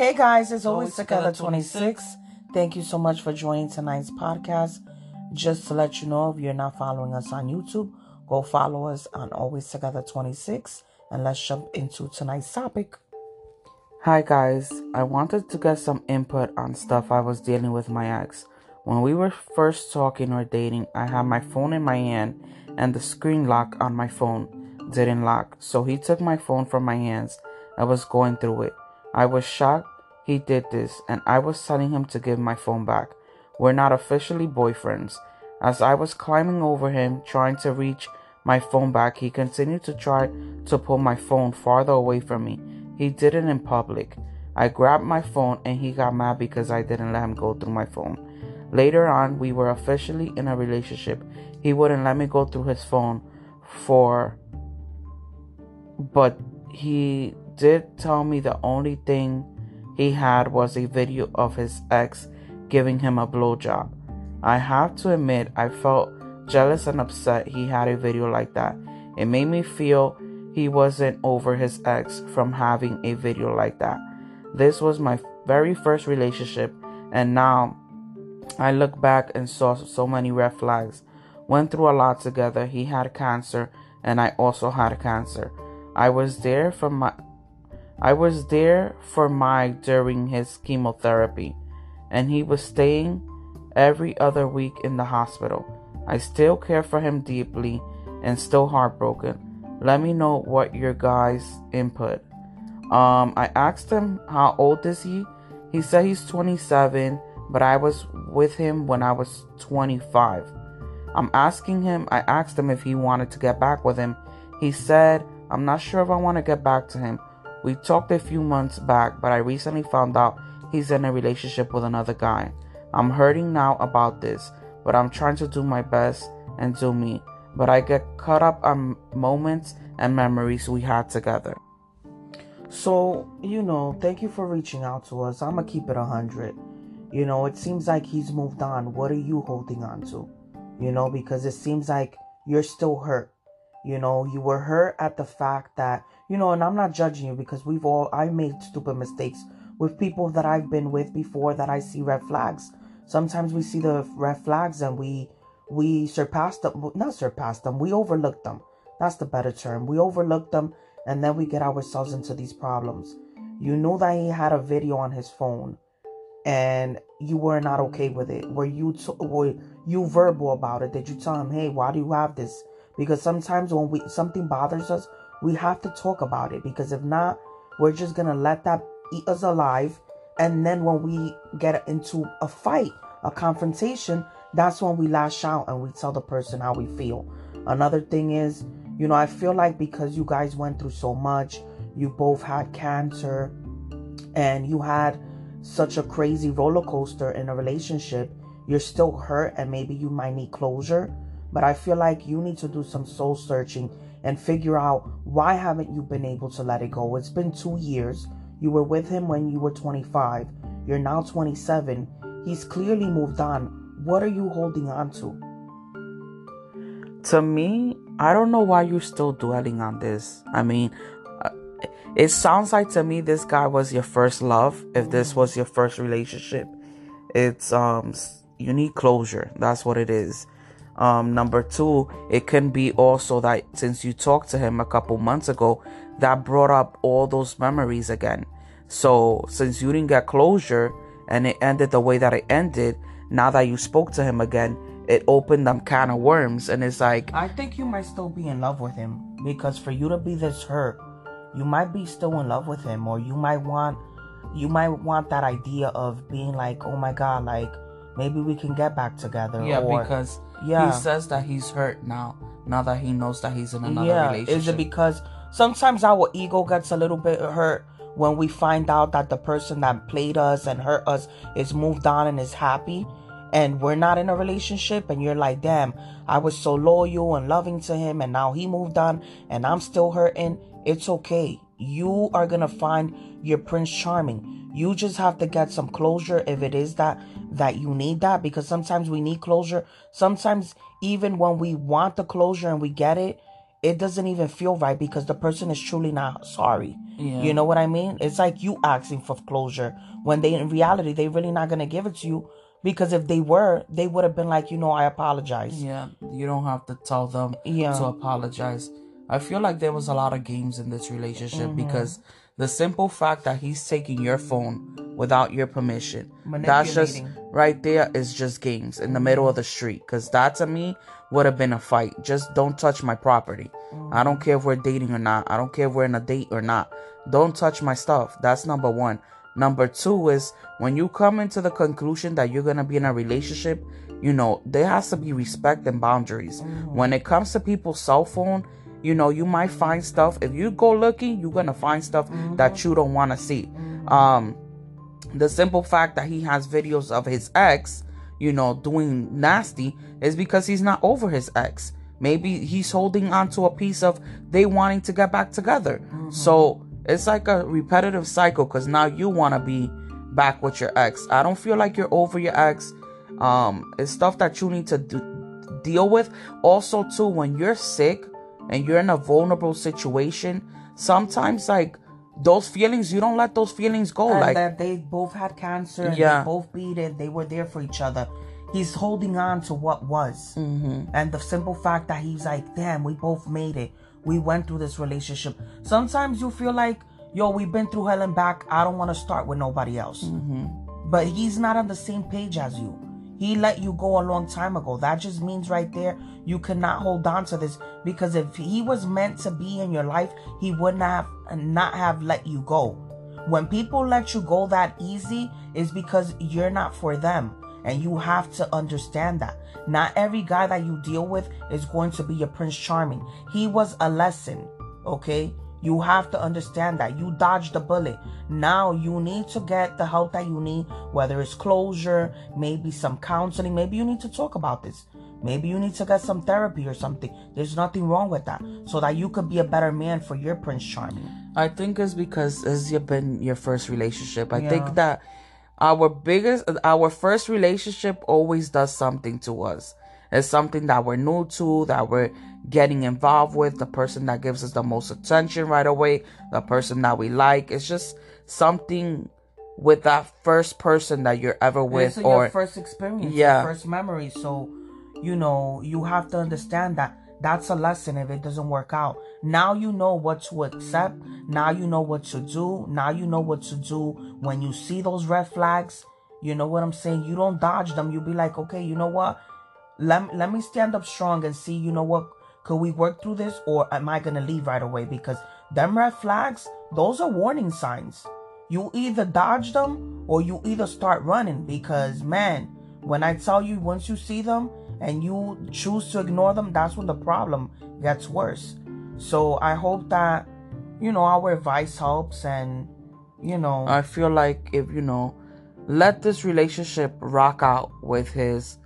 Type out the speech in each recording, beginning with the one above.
Hey guys, it's always together 26. Thank you so much for joining tonight's podcast. Just to let you know, if you're not following us on YouTube, go follow us on Always Together 26 and let's jump into tonight's topic. Hi guys, I wanted to get some input on stuff I was dealing with my ex. When we were first talking or dating, I had my phone in my hand and the screen lock on my phone didn't lock. So he took my phone from my hands. I was going through it. I was shocked he did this and I was telling him to give my phone back. We're not officially boyfriends. As I was climbing over him, trying to reach my phone back, he continued to try to pull my phone farther away from me. He did it in public. I grabbed my phone and he got mad because I didn't let him go through my phone. Later on, we were officially in a relationship. He wouldn't let me go through his phone for, but he did tell me the only thing he had was a video of his ex giving him a blowjob. I have to admit, I felt jealous and upset he had a video like that. It made me feel he wasn't over his ex from having a video like that. This was my very first relationship, and now I look back and saw so many red flags. Went through a lot together. He had cancer, and I also had cancer. I was there for my I was there for my during his chemotherapy, and he was staying every other week in the hospital. I still care for him deeply and still heartbroken. Let me know what your guys' input. Um, I asked him how old is he. He said he's 27, but I was with him when I was 25. I'm asking him, I asked him if he wanted to get back with him. He said, I'm not sure if I want to get back to him. We talked a few months back, but I recently found out he's in a relationship with another guy. I'm hurting now about this, but I'm trying to do my best and do me. But I get caught up on moments and memories we had together. So, you know, thank you for reaching out to us. I'm gonna keep it 100. You know, it seems like he's moved on. What are you holding on to? You know, because it seems like you're still hurt. You know, you were hurt at the fact that, you know, and I'm not judging you because we've all, I made stupid mistakes with people that I've been with before that I see red flags. Sometimes we see the red flags and we, we surpass them, not surpass them, we overlook them. That's the better term. We overlook them and then we get ourselves into these problems. You know that he had a video on his phone and you were not okay with it were you t- were you verbal about it did you tell him hey why do you have this because sometimes when we something bothers us we have to talk about it. Because if not we're just gonna let that eat us alive. And then when we get into a fight a confrontation that's when we lash out and we tell the person how we feel. Another thing is you know i feel like because you guys went through so much you both had cancer and you had such a crazy roller coaster in a relationship, you're still hurt and maybe you might need closure. But I feel like you need to do some soul searching and figure out why haven't you been able to let it go? It's been two years. You were with him when you were 25. You're now 27. He's clearly moved on. What are you holding on to? To me, I don't know why you're still dwelling on this. I mean, it sounds like to me this guy was your first love. If this was your first relationship, it's um you need closure. That's what it is. Um, number two, it can be also that since you talked to him a couple months ago, that brought up all those memories again. So since you didn't get closure and it ended the way that it ended, now that you spoke to him again, it opened them kind of worms and it's like I think you might still be in love with him because for you to be this hurt you might be still in love with him or you might want you might want that idea of being like oh my god like maybe we can get back together yeah or, because yeah. he says that he's hurt now now that he knows that he's in another yeah. relationship is it because sometimes our ego gets a little bit hurt when we find out that the person that played us and hurt us is moved on and is happy and we're not in a relationship and you're like damn i was so loyal and loving to him and now he moved on and i'm still hurting it's okay. You are to find your Prince Charming. You just have to get some closure if it is that that you need that because sometimes we need closure. Sometimes even when we want the closure and we get it, it doesn't even feel right because the person is truly not sorry. Yeah. You know what I mean? It's like you asking for closure when they in reality they really not gonna give it to you because if they were, they would have been like, you know, I apologize. Yeah, you don't have to tell them Yeah. to apologize. I feel like there was a lot of games in this relationship Mm-hmm. because the simple fact that he's taking your phone without your permission, that's just right there is just games in the middle of the street. Because that to me would have been a fight. Just don't touch my property. I don't care if we're dating or not. I don't care if we're in a date or not. Don't touch my stuff. That's number one. Number two is when you come into the conclusion that you're gonna be in a relationship, you know, there has to be respect and boundaries. When it comes to people's cell phone, you know, you might find stuff. If you go looking, you're gonna find stuff that you don't wanna see. Um the simple fact that he has videos of his ex, you know, doing nasty is because he's not over his ex. Maybe he's holding on to a piece of they wanting to get back together. So it's like a repetitive cycle because now you want to be back with your ex. I don't feel like you're over your ex. Um, it's stuff that you need to do, deal with. Also, too, when you're sick and you're in a vulnerable situation, sometimes like those feelings, you don't let those feelings go. and like that they both had cancer and Yeah. they both beat it they were there for each other he's holding on to what was Mm-hmm. and the simple fact that he's like damn we both made it we went through this relationship sometimes you feel like yo we've been through hell and back i don't want to start with nobody else Mm-hmm. but he's not on the same page as you he let you go a long time ago. That just means right there you cannot hold on to this. Because if he was meant to be in your life he would not have not have let you go. When people let you go that easy is because you're not for them. And you have to understand that. Not every guy that you deal with is going to be your prince charming. He was a lesson okay you have to understand that you dodged the bullet now you need to get the help that you need whether it's closure maybe some counseling maybe you need to talk about this maybe you need to get some therapy or something there's nothing wrong with that so that you could be a better man for your prince charming I think it's because it's your- been your first relationship. I Yeah. think that our biggest, our first relationship always does something to us. It's something that we're new to, that we're getting involved with, the person that gives us the most attention right away, the person that we like. It's just something with that first person that you're ever with is or your first experience, Yeah. your first memory. So, you know, you have to understand that that's a lesson if it doesn't work out. Now you know what to accept. Now you know what to do. Now you know what to do when you see those red flags. You know what I'm saying? You don't dodge them. You'll be like, okay, you know what? Let, let me stand up strong and see, you know what? Could we work through this or am I going to leave right away? Because them red flags, those are warning signs. You either dodge them or you either start running because, man, when I tell you, once you see them and you choose to ignore them, that's when the problem gets worse. So I hope that, you know, our advice helps and, you know, I feel like if you know, let this relationship rock out with his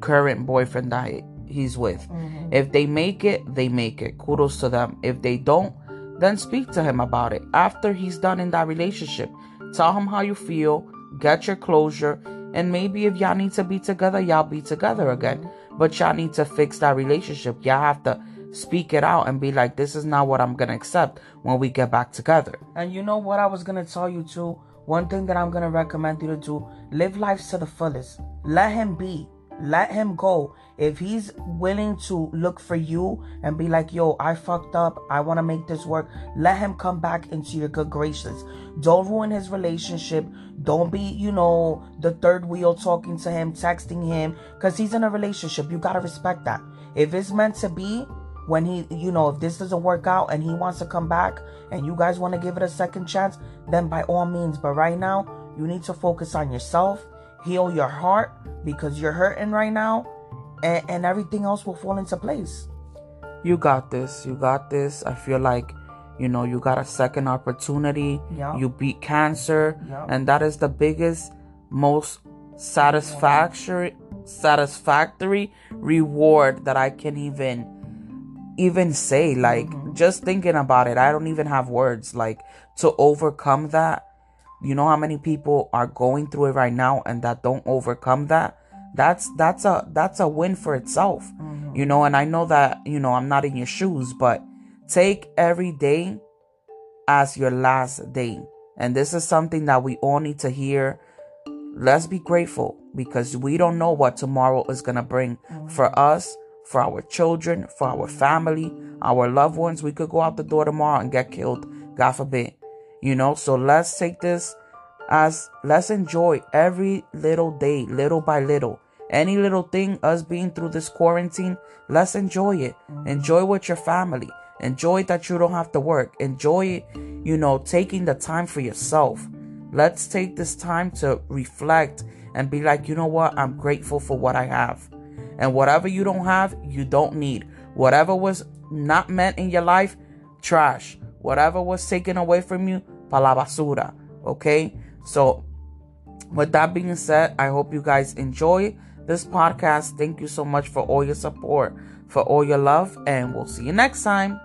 current boyfriend that he's with. Mm-hmm. If they make it, they make it. Kudos to them. If they don't, then speak to him about it after he's done in that relationship. Tell him how you feel, get your closure, and maybe if y'all need to be together, y'all be together again. But y'all need to fix that relationship. Y'all have to speak it out and be like, this is not what I'm gonna accept when we get back together. And you know what I was gonna tell you too? One thing that I'm gonna recommend you to do live life to the fullest. Let him be. Let him go. If he's willing to look for you and be like, yo, I fucked up. I wanna make this work. Let him come back into your good graces. Don't ruin his relationship. Don't be, you know, the third wheel talking to him, texting him, because he's in a relationship. You gotta respect that. If it's meant to be, when he you know if this doesn't work out and he wants to come back and you guys want to give it a second chance then by all means but right now you need to focus on yourself heal your heart because you're hurting right now and, and everything else will fall into place. You got this you got this. I feel like you know you got a second opportunity. Yeah. you beat cancer. Yeah. and that is the biggest most satisfactory satisfactory reward that i can even even say. Like mm-hmm. just thinking about it i don't even have words like to overcome that you know how many people are going through it right now and that don't overcome that that's that's a that's a win for itself. Mm-hmm. You know, and I know that, you know, I'm not in your shoes, but take every day as your last day. And this is something that we all need to hear. Let's be grateful because we don't know what tomorrow is going to bring mm-hmm. for us, for our children, for our family, our loved ones. We could go out the door tomorrow and get killed, God forbid. You know, so let's take this as let's enjoy every little day, little by little. Any little thing, us being through this quarantine, let's enjoy it. Enjoy with your family. Enjoy that you don't have to work. Enjoy, you know, taking the time for yourself. Let's take this time to reflect and be like, you know what? I'm grateful for what I have. And whatever you don't have, you don't need. Whatever was not meant in your life, trash. Whatever was taken away from you, pa la basura. Okay? So, with that being said, I hope you guys enjoy this podcast. Thank you so much for all your support, for all your love, and we'll see you next time.